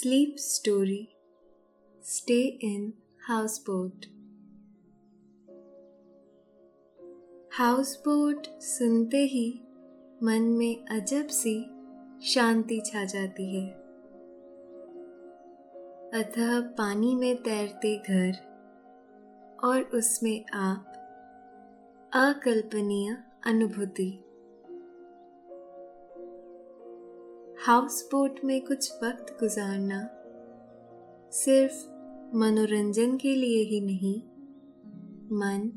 sleep story stay in houseboat houseboat सुनते ही मन में अजब सी शांति छा जाती है। अतः पानी में तैरते घर और उसमें आप अकल्पनीय अनुभूति। हाउस बोट में कुछ वक्त गुजारना सिर्फ़ मनोरंजन के लिए ही नहीं, मन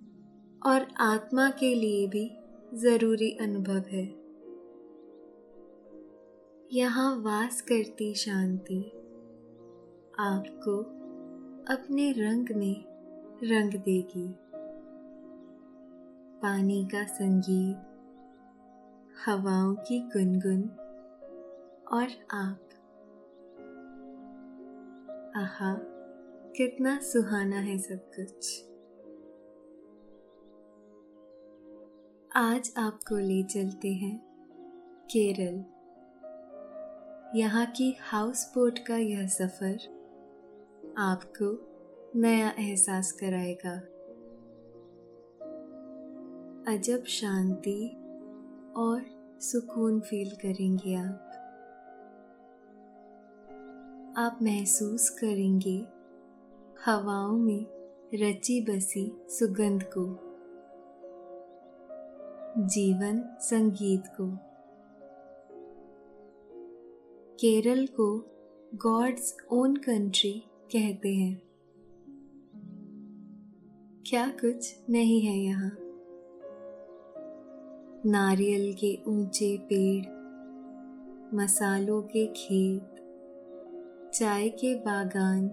और आत्मा के लिए भी ज़रूरी अनुभव है। यहाँ वास करती शांति, आपको अपने रंग में रंग देगी। पानी का संगीत, हवाओं की गुनगुन और आप। आहा, कितना सुहाना है सब कुछ। आज आपको ले चलते हैं केरल। यहाँ की हाउस बोट का यह सफ़र आपको नया एहसास कराएगा। अजब शांति और सुकून फील करेंगे आप। आप महसूस करेंगे हवाओं में रची बसी सुगंध को, जीवन संगीत को। केरल को गॉड्स ओन कंट्री कहते हैं। क्या कुछ नहीं है यहाँ। नारियल के ऊँचे पेड़, मसालों के खेत चाय के बागान।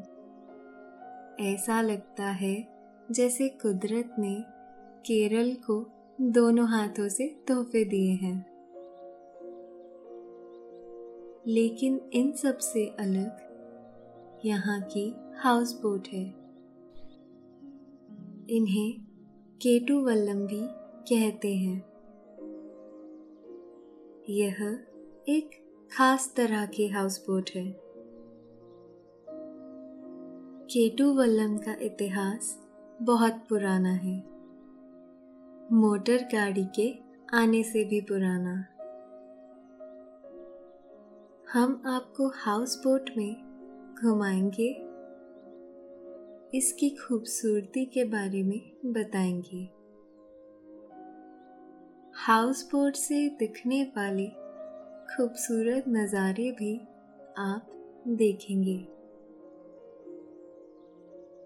ऐसा लगता है जैसे कुदरत ने केरल को दोनों हाथों से तोहफे दिए हैं। लेकिन इन सबसे अलग यहाँ की हाउस बोट है। इन्हें केटू वल्लम भी कहते हैं। यह एक खास तरह की हाउस बोट है। केटू वल्लम का इतिहास बहुत पुराना है। मोटर गाड़ी के आने से भी पुराना। हम आपको हाउस बोट में घुमाएँगे। इसकी खूबसूरती के बारे में बताएँगे। हाउस बोट से दिखने वाले खूबसूरत नज़ारे भी आप देखेंगे।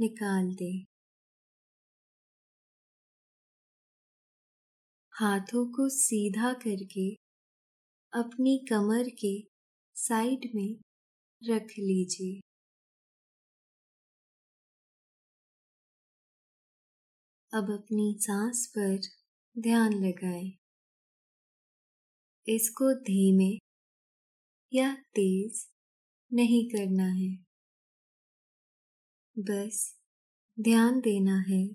निकाल दे। हाथों को सीधा करके अपनी कमर के साइड में रख लीजिए। अब अपनी सांस पर ध्यान लगाएँ। इसको धीमे या तेज नहीं करना है। बस ध्यान देना है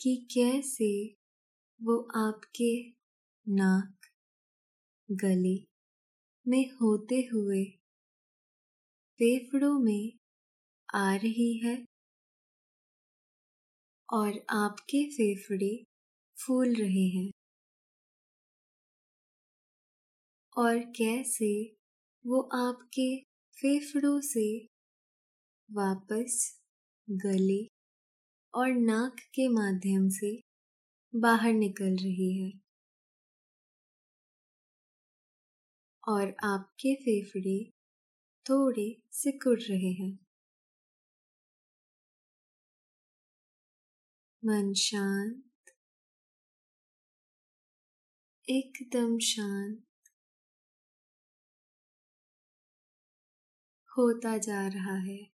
कि कैसे वो आपके नाक, गले में होते हुए फेफड़ों में आ रही है और आपके फेफड़े फूल रहे हैं। और कैसे वो आपके फेफड़ों से वापस गले और नाक के माध्यम से बाहर निकल रही है। और आपके फेफड़े थोड़े सिकुड़ रहे हैं। मन शांत। एकदम शांत। होता जा रहा है।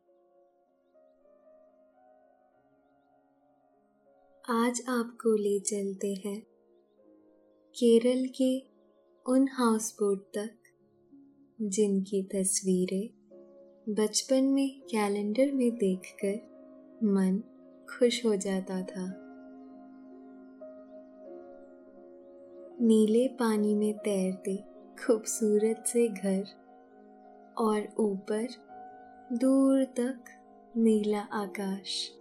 आज आपको ले चलते हैं। केरल के उन हाउस बोट तक, जिनकी तस्वीरें बचपन में कैलेंडर में देखकर मन खुश हो जाता था। नीले पानी में तैरते खूबसूरत से घर और ऊपर दूर तक नीला आकाश।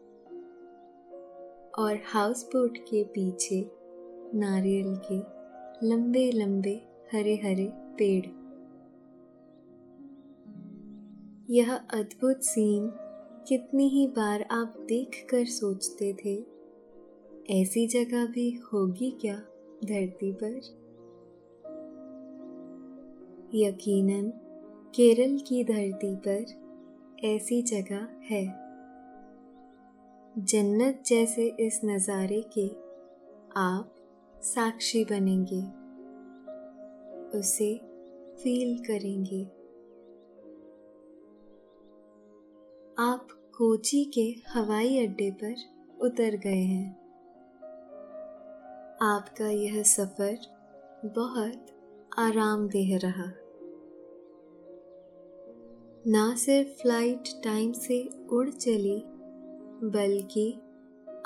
और हाउस बोट के पीछे नारियल के लंबे लंबे हरे हरे पेड़। यह अद्भुत सीन कितनी ही बार आप देख कर सोचते थे। ऐसी जगह भी होगी क्या धरती पर? यकीनन केरल की धरती पर ऐसी जगह है। जन्नत जैसे इस नज़ारे के आप साक्षी बनेंगे। उसे फील करेंगे। आप कोची के हवाई अड्डे पर उतर गए हैं। आपका यह सफ़र बहुत आरामदेह रहा। ना सिर्फ़ फ़्लाइट टाइम से उड़ चली बल्कि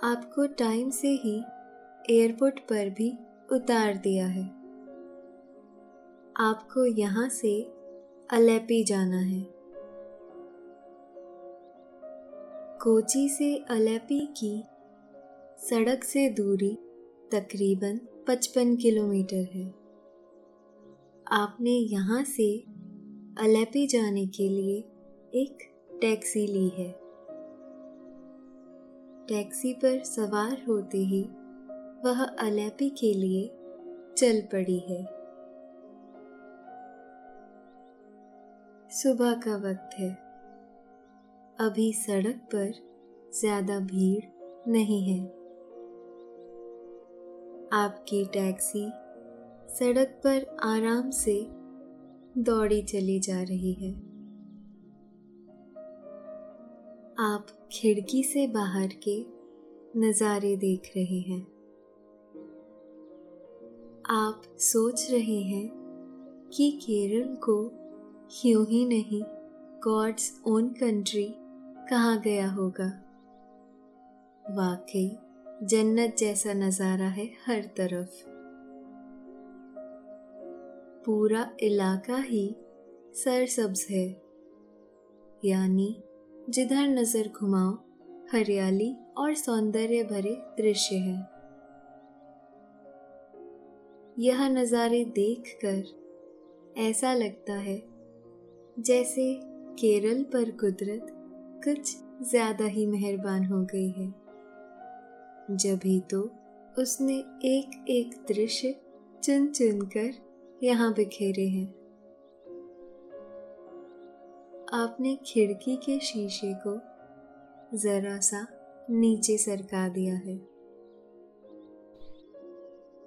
आपको टाइम से ही एयरपोर्ट पर भी उतार दिया है। आपको यहाँ से अलेपी जाना है। कोची से अलेपी की सड़क से दूरी तकरीबन 55 किलोमीटर है। आपने यहाँ से अलेपी जाने के लिए एक टैक्सी ली है। टैक्सी पर सवार होते ही वह अलेपी के लिए चल पड़ी है। सुबह का वक्त है। अभी सड़क पर ज़्यादा भीड़ नहीं है। आपकी टैक्सी सड़क पर आराम से दौड़ी चली जा रही है। आप खिड़की से बाहर के नज़ारे देख रहे हैं। आप सोच रहे हैं कि केरल को यूँ ही नहीं गॉड्स ओन कंट्री कहा गया होगा। वाकई, जन्नत जैसा नज़ारा है हर तरफ़। पूरा इलाका ही सरसब्ज है, यानी जिधर नज़र घुमाओ, हरियाली और सौंदर्य भरे दृश्य है। यह नज़ारे देखकर ऐसा लगता है, जैसे केरल पर कुदरत कुछ ज़्यादा ही मेहरबान हो गई है। ही तो उसने एक एक दृश्य चुन चुन कर यहाँ बिखेरे हैं। आपने खिड़की के शीशे को जरा सा नीचे सरका दिया है।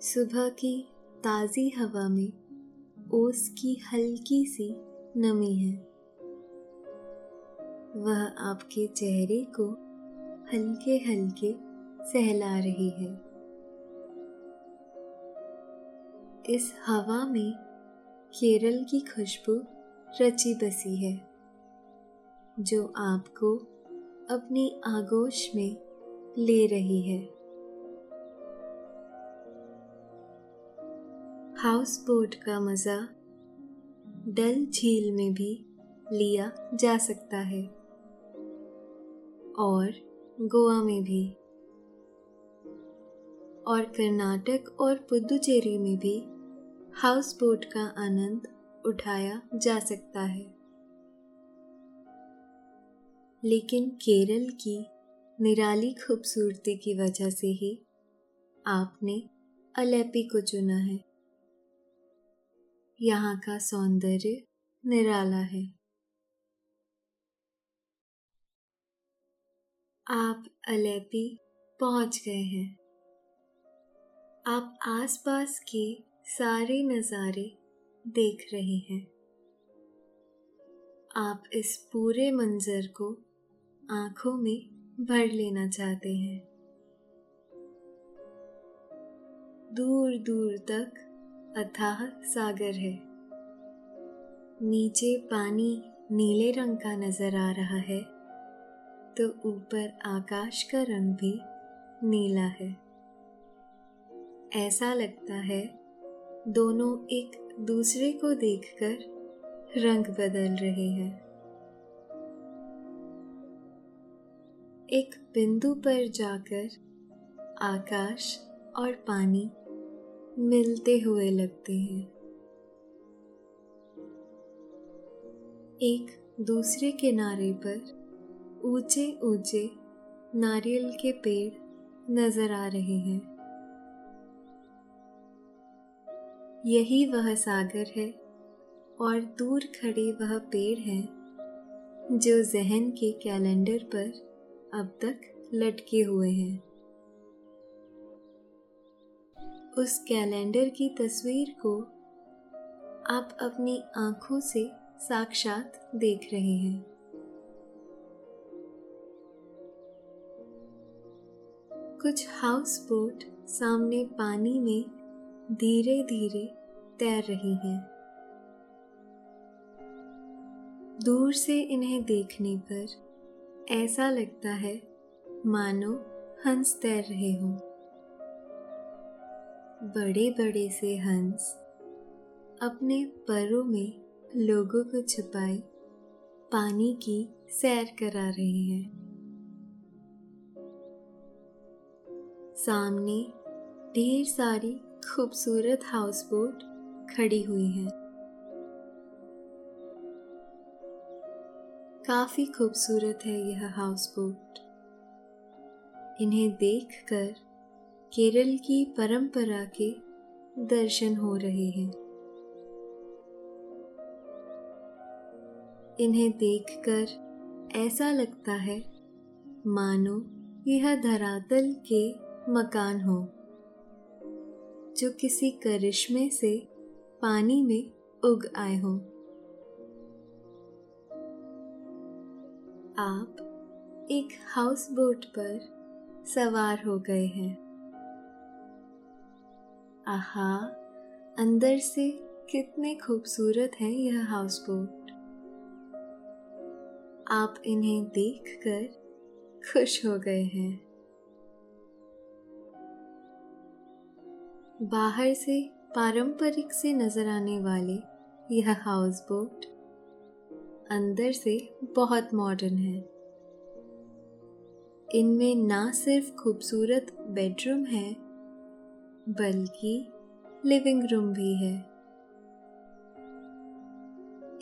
सुबह की ताजी हवा में ओस की हल्की सी नमी है। वह आपके चेहरे को हल्के हल्के सहला रही है। इस हवा में केरल की खुशबू रची बसी है। जो आपको अपनी आगोश में ले रही है। हाउस बोट का मज़ा डल झील में भी लिया जा सकता है और गोवा में भी। और कर्नाटक और पुदुचेरी में भी हाउस बोट का आनंद उठाया जा सकता है। लेकिन केरल की निराली खूबसूरती की वजह से ही आपने अलेपी को चुना है। यहाँ का सौंदर्य निराला है। आप अलेपी पहुँच गए हैं। आप आसपास के सारे नज़ारे देख रहे हैं। आप इस पूरे मंजर को आँखों में भर लेना चाहते हैं। दूर दूर तक अथाह सागर है। नीचे पानी नीले रंग का नज़र आ रहा है तो ऊपर आकाश का रंग भी नीला है। ऐसा लगता है दोनों एक दूसरे को देखकर रंग बदल रहे हैं। एक बिंदु पर जाकर आकाश और पानी मिलते हुए लगते हैं। एक दूसरे किनारे पर ऊँचे ऊँचे नारियल के पेड़ नज़र आ रहे हैं। यही वह सागर है और दूर खड़े वह पेड़ हैं जो जहन के कैलेंडर पर अब तक लटके हुए हैं। उस कैलेंडर की तस्वीर को आप अपनी आँखों से साक्षात देख रहे हैं। कुछ हाउस बोट सामने पानी में धीरे धीरे तैर रही हैं। दूर से इन्हें देखने पर ऐसा लगता है, मानो हंस तैर रहे हों। बड़े बड़े से हंस अपने परों में लोगों को छुपाए, पानी की सैर करा रहे हैं। सामने ढेर सारी खूबसूरत हाउस बोट खड़ी हुई हैं। काफ़ी खूबसूरत है यह हाउस बोट इन्हें देखकर केरल की परंपरा के दर्शन हो रहे हैं। इन्हें देखकर ऐसा लगता है, मानो यह धरातल के मकान हो, जो किसी करिश्मे से पानी में उग आए हो। आप एक हाउस बोट पर सवार हो गए हैं। आहा, अंदर से कितने खूबसूरत है यह हाउस बोट आप इन्हें देखकर खुश हो गए हैं। बाहर से पारंपरिक से नज़र आने वाले यह हाउस बोट अंदर से बहुत मॉडर्न है। इनमें ना सिर्फ़ खूबसूरत बेडरूम है, बल्कि लिविंग रूम भी है।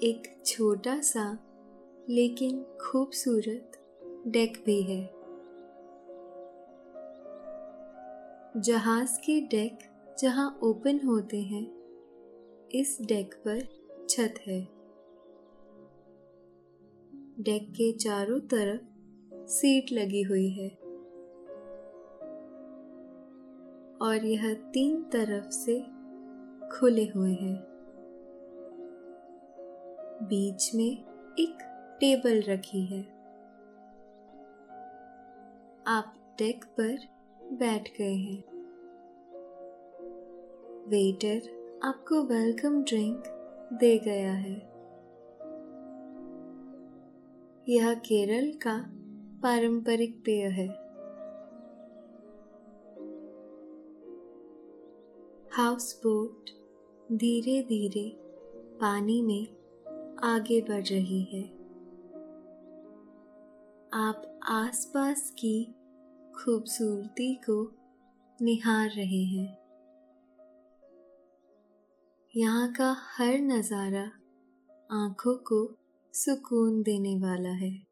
एक छोटा सा, लेकिन खूबसूरत डेक भी है। जहाज़ के डेक जहाँ ओपन होते हैं, इस डेक पर छत है। डेक के चारों तरफ़ सीट लगी हुई है। और यह तीन तरफ़ से खुले हुए हैं। बीच में एक टेबल रखी है। आप डेक पर बैठ गए हैं। वेटर आपको वेलकम ड्रिंक दे गया है। यह केरल का पारंपरिक पेय है। हाउस बोट धीरे धीरे पानी में आगे बढ़ रही है। आप आसपास की खूबसूरती को निहार रहे हैं। यहाँ का हर नज़ारा आँखों को सुकून देने वाला है।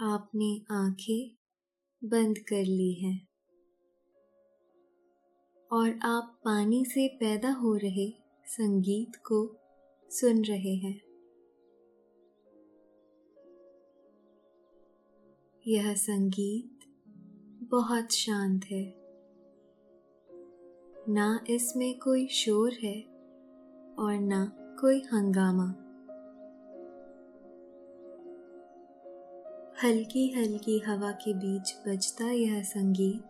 आपने आँखें बंद कर ली हैं और आप पानी से पैदा हो रहे संगीत को सुन रहे हैं। यह संगीत बहुत शांत है। ना इसमें कोई शोर है और ना कोई हंगामा। हल्की हल्की हवा के बीच बजता यह संगीत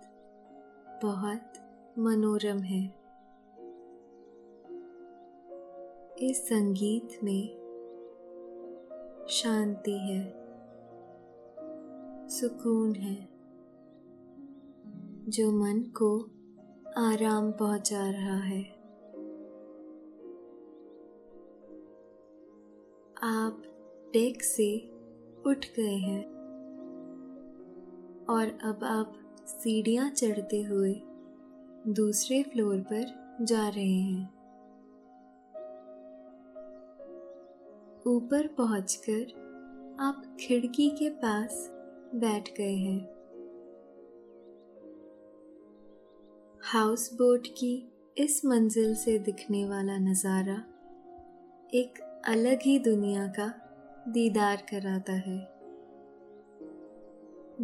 बहुत मनोरम है। इस संगीत में शांति है, सुकून है, जो मन को आराम पहुँचा रहा है। आप डेक से उठ गए हैं। और अब आप सीढ़ियाँ चढ़ते हुए दूसरे फ्लोर पर जा रहे हैं। ऊपर पहुंचकर आप खिड़की के पास बैठ गए हैं। हाउस बोट की इस मंजिल से दिखने वाला नज़ारा एक अलग ही दुनिया का दीदार कराता है।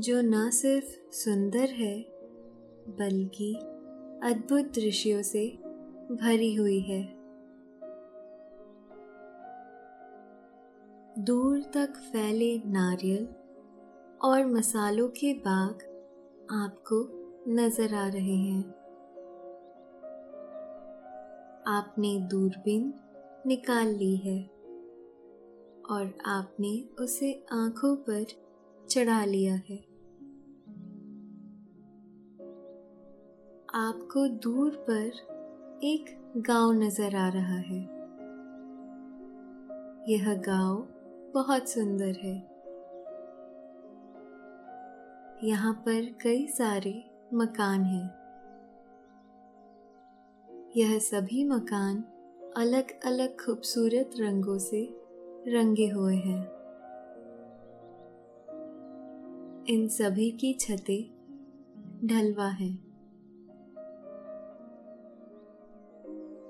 जो न सिर्फ़ सुंदर है, बल्कि अद्भुत दृश्यों से भरी हुई है। दूर तक फैले नारियल और मसालों के बाग आपको नज़र आ रहे हैं। आपने दूरबीन निकाल ली है और आपने उसे आँखों पर चढ़ा लिया है। आपको दूर पर एक गाँव नज़र आ रहा है। यह गाँव बहुत सुंदर है। यहाँ पर कई सारे मकान हैं। यह सभी मकान अलग अलग खूबसूरत रंगों से रंगे हुए हैं। इन सभी की छतें ढलवा हैं।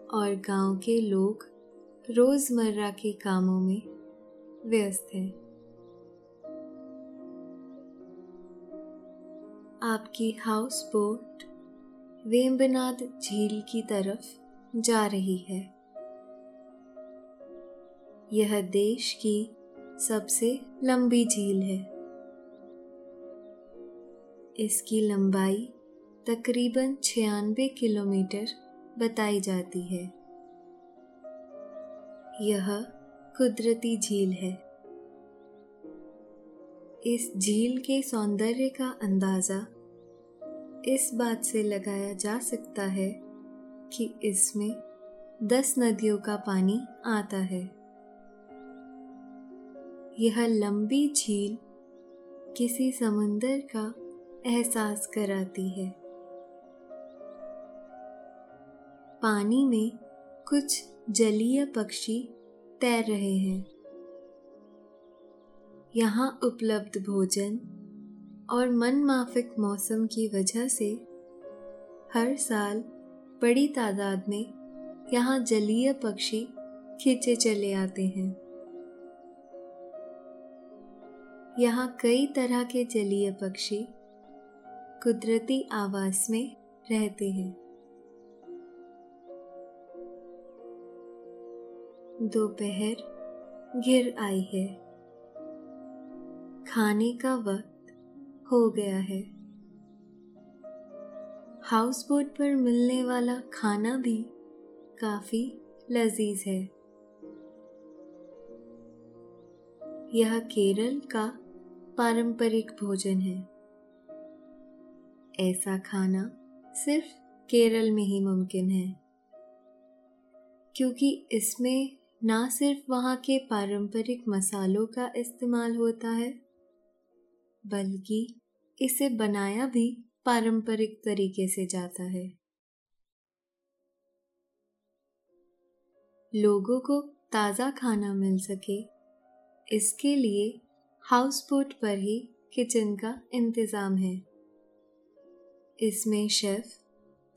और गाँव के लोग रोज़मर्रा के कामों में व्यस्त हैं। आपकी हाउस बोट वेम्बनाद झील की तरफ़ जा रही है। यह देश की सबसे लंबी झील है। इसकी लंबाई तकरीबन छियानवे किलोमीटर बताई जाती है। यह कुदरती झील है। इस झील के सौंदर्य का अंदाज़ा इस बात से लगाया जा सकता है कि इसमें दस नदियों का पानी आता है। यह लंबी झील किसी समुंदर का एहसास कराती है। पानी में कुछ जलीय पक्षी तैर रहे हैं। यहाँ उपलब्ध भोजन और मन माफिक मौसम की वजह से हर साल बड़ी तादाद में यहाँ जलीय पक्षी खींचे चले आते हैं। यहाँ कई तरह के जलीय पक्षी कुदरती आवास में रहते हैं। दोपहर घिर आई है। खाने का वक्त हो गया है। हाउस बोट पर मिलने वाला खाना भी काफ़ी लजीज है। यह केरल का पारंपरिक भोजन है। ऐसा खाना सिर्फ़ केरल में ही मुमकिन है, क्योंकि इसमें ना सिर्फ़ वहाँ के पारंपरिक मसालों का इस्तेमाल होता है, बल्कि इसे बनाया भी पारंपरिक तरीके से जाता है। लोगों को ताज़ा खाना मिल सके, इसके लिए हाउस बोट पर ही किचन का इंतज़ाम है। इसमें शेफ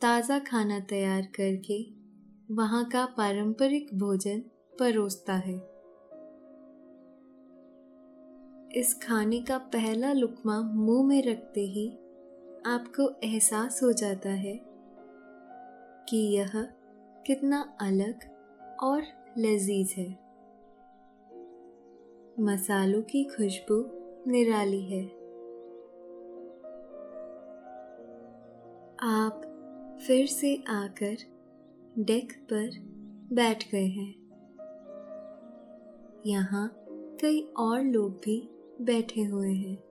ताज़ा खाना तैयार करके वहाँ का पारंपरिक भोजन परोसता है। इस खाने का पहला लुकमा मुँह में रखते ही आपको एहसास हो जाता है कि यह कितना अलग और लजीज है। मसालों की खुशबू निराली है। आप फिर से आकर डेक पर बैठ गए हैं। यहाँ कई और लोग भी बैठे हुए हैं।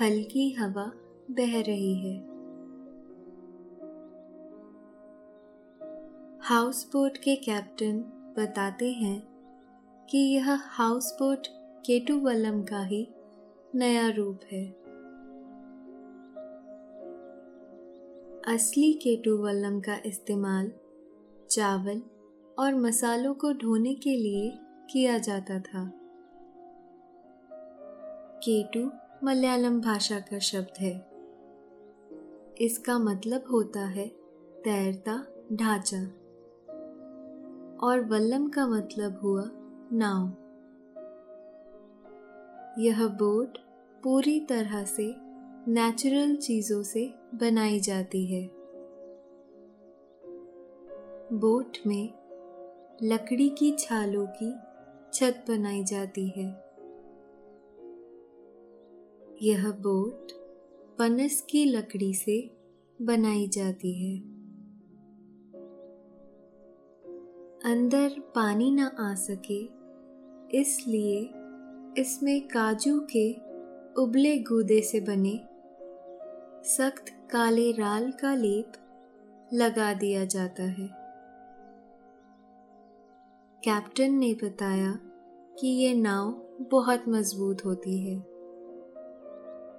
हल्की हवा बह रही है। हाउस बोट के कैप्टन बताते हैं कि यह हाउस बोट केटुवलम का ही नया रूप है। असली केटुवलम का इस्तेमाल चावल और मसालों को ढोने के लिए किया जाता था। केटू मलयालम भाषा का शब्द है। इसका मतलब होता है तैरता ढांचा। और वल्लम का मतलब हुआ नाव यह बोट पूरी तरह से नेचुरल चीज़ों से बनाई जाती है। बोट में लकड़ी की छालों की छत बनाई जाती है। यह बोट पनस की लकड़ी से बनाई जाती है। अंदर पानी ना आ सके इसलिए इसमें काजू के उबले गूदे से बने सख्त काले राल का लेप लगा दिया जाता है। कैप्टन ने बताया कि ये नाव बहुत मज़बूत होती है।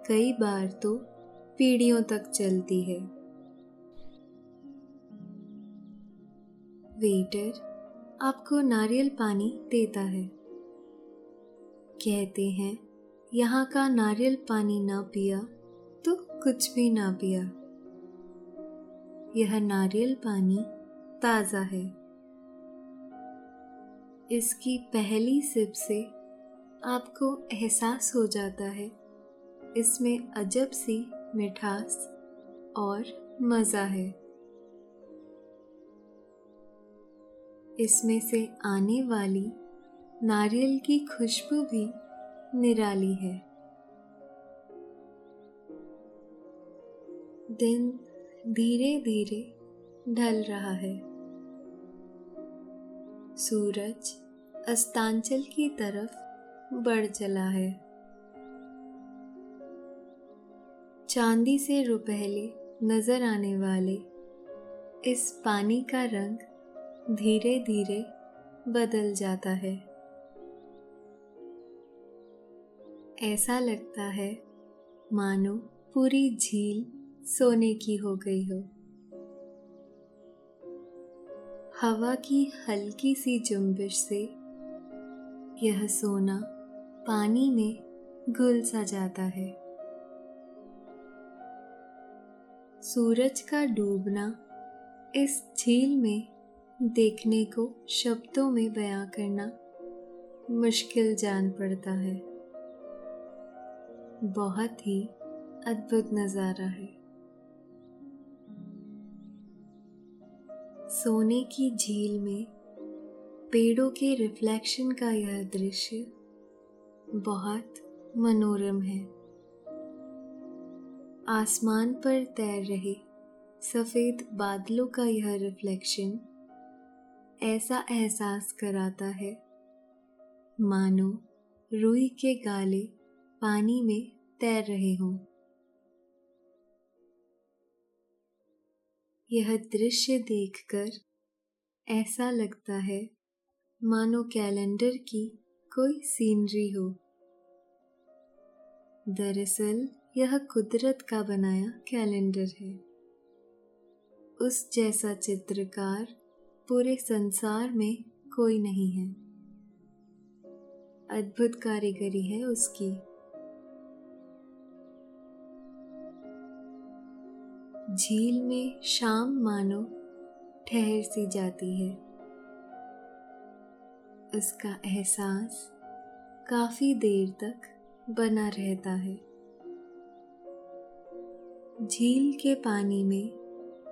कई बार तो पीढ़ियों तक चलती है। वेटर आपको नारियल पानी देता है। कहते हैं, यहाँ का नारियल पानी ना पिया तो कुछ भी ना पिया। यह नारियल पानी ताज़ा है। इसकी पहली सिप से आपको एहसास हो जाता है। इसमें अजब सी मिठास और मज़ा है। इसमें से आने वाली नारियल की खुशबू भी निराली है। दिन धीरे धीरे ढल रहा है। सूरज अस्तांचल की तरफ़ बढ़ चला है। चांदी से रुपहले नज़र आने वाले इस पानी का रंग धीरे धीरे बदल जाता है। ऐसा लगता है, मानो पूरी झील सोने की हो गई हो। हवा की हल्की सी जुम्बिश से यह सोना पानी में घुल सा जाता है। सूरज का डूबना इस झील में देखने को शब्दों में बयां करना मुश्किल जान पड़ता है। बहुत ही अद्भुत नज़ारा है। सोने की झील में पेड़ों के रिफ्लेक्शन का यह दृश्य बहुत मनोरम है। आसमान पर तैर रहे सफ़ेद बादलों का यह रिफ्लेक्शन ऐसा एहसास कराता है। मानो रुई के गाले पानी में तैर रहे हों। यह दृश्य देखकर ऐसा लगता है मानो कैलेंडर की कोई सीनरी हो। दरअसल यह कुदरत का बनाया कैलेंडर है। उस जैसा चित्रकार पूरे संसार में कोई नहीं है। अद्भुत कारीगरी है उसकी। झील में शाम मानो ठहर सी जाती है। उसका एहसास काफ़ी देर तक बना रहता है। झील के पानी में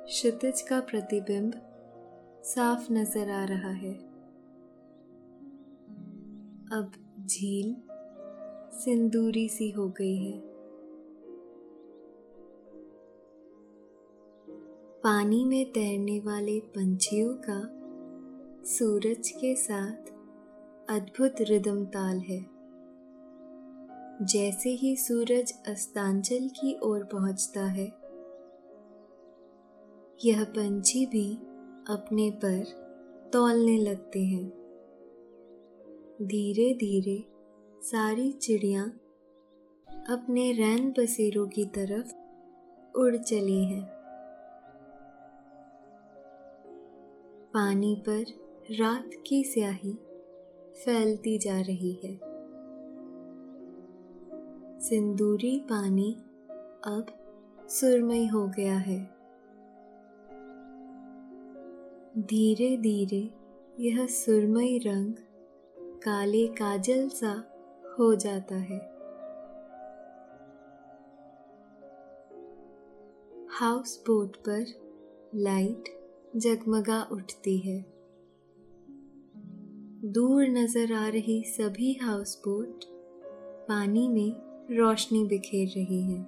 क्षितिज का प्रतिबिंब साफ़ नज़र आ रहा है। अब झील सिंदूरी सी हो गई है। पानी में तैरने वाले पंछियों का सूरज के साथ अद्भुत रिदम ताल है। जैसे ही सूरज अस्तांचल की ओर पहुँचता है, यह पंछी भी अपने पर तौलने लगते हैं। धीरे धीरे सारी चिड़िया अपने रैन बसेरों की तरफ़ उड़ चली हैं। पानी पर रात की स्याही फैलती जा रही है। सिंदूरी पानी अब सुरमई हो गया है। धीरे धीरे यह सुरमई रंग काले काजल सा हो जाता है। हाउस बोट पर लाइट जगमगा उठती है। दूर नज़र आ रही सभी हाउस बोट पानी में रोशनी बिखेर रही है।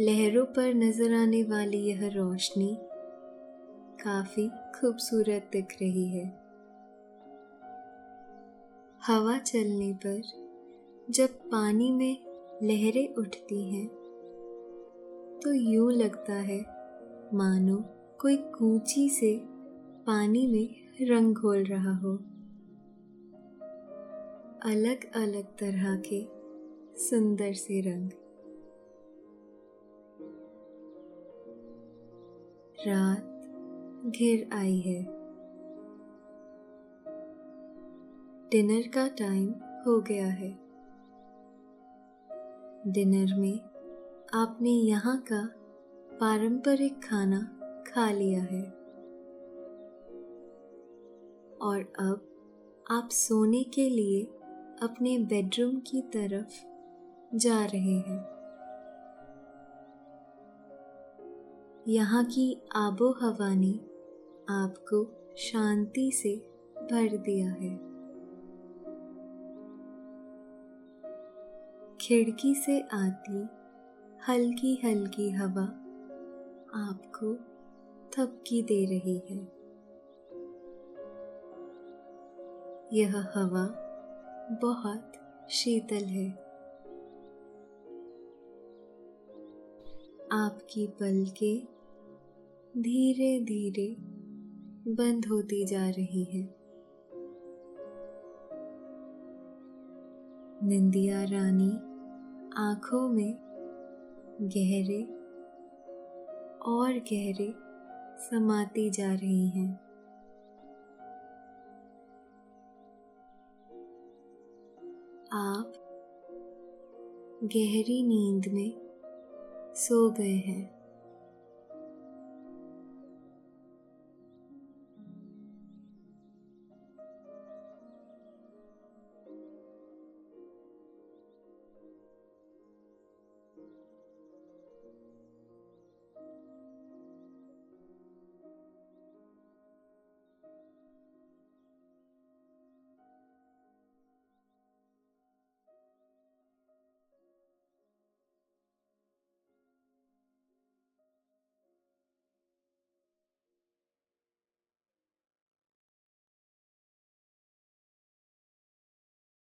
लहरों पर नज़र आने वाली यह रोशनी काफ़ी खूबसूरत दिख रही है। हवा चलने पर जब पानी में लहरें उठती हैं तो यूँ लगता है मानो कोई कूची से पानी में रंग घोल रहा हो। अलग अलग तरह के सुंदर से रंग। रात घिर आई है। डिनर का टाइम हो गया है। डिनर में आपने यहाँ का पारंपरिक खाना खा लिया है। और अब आप सोने के लिए अपने बेडरूम की तरफ़ जा रहे हैं। यहाँ की आबो हवा ने आपको शांति से भर दिया है। खिड़की से आती हल्की हल्की हवा आपको थपकी दे रही है। यह हवा बहुत शीतल है। आपकी पलकें धीरे धीरे बंद होती जा रही है। निंदिया रानी आँखों में गहरे और गहरे समाती जा रही हैं। आप गहरी नींद में सो गए हैं।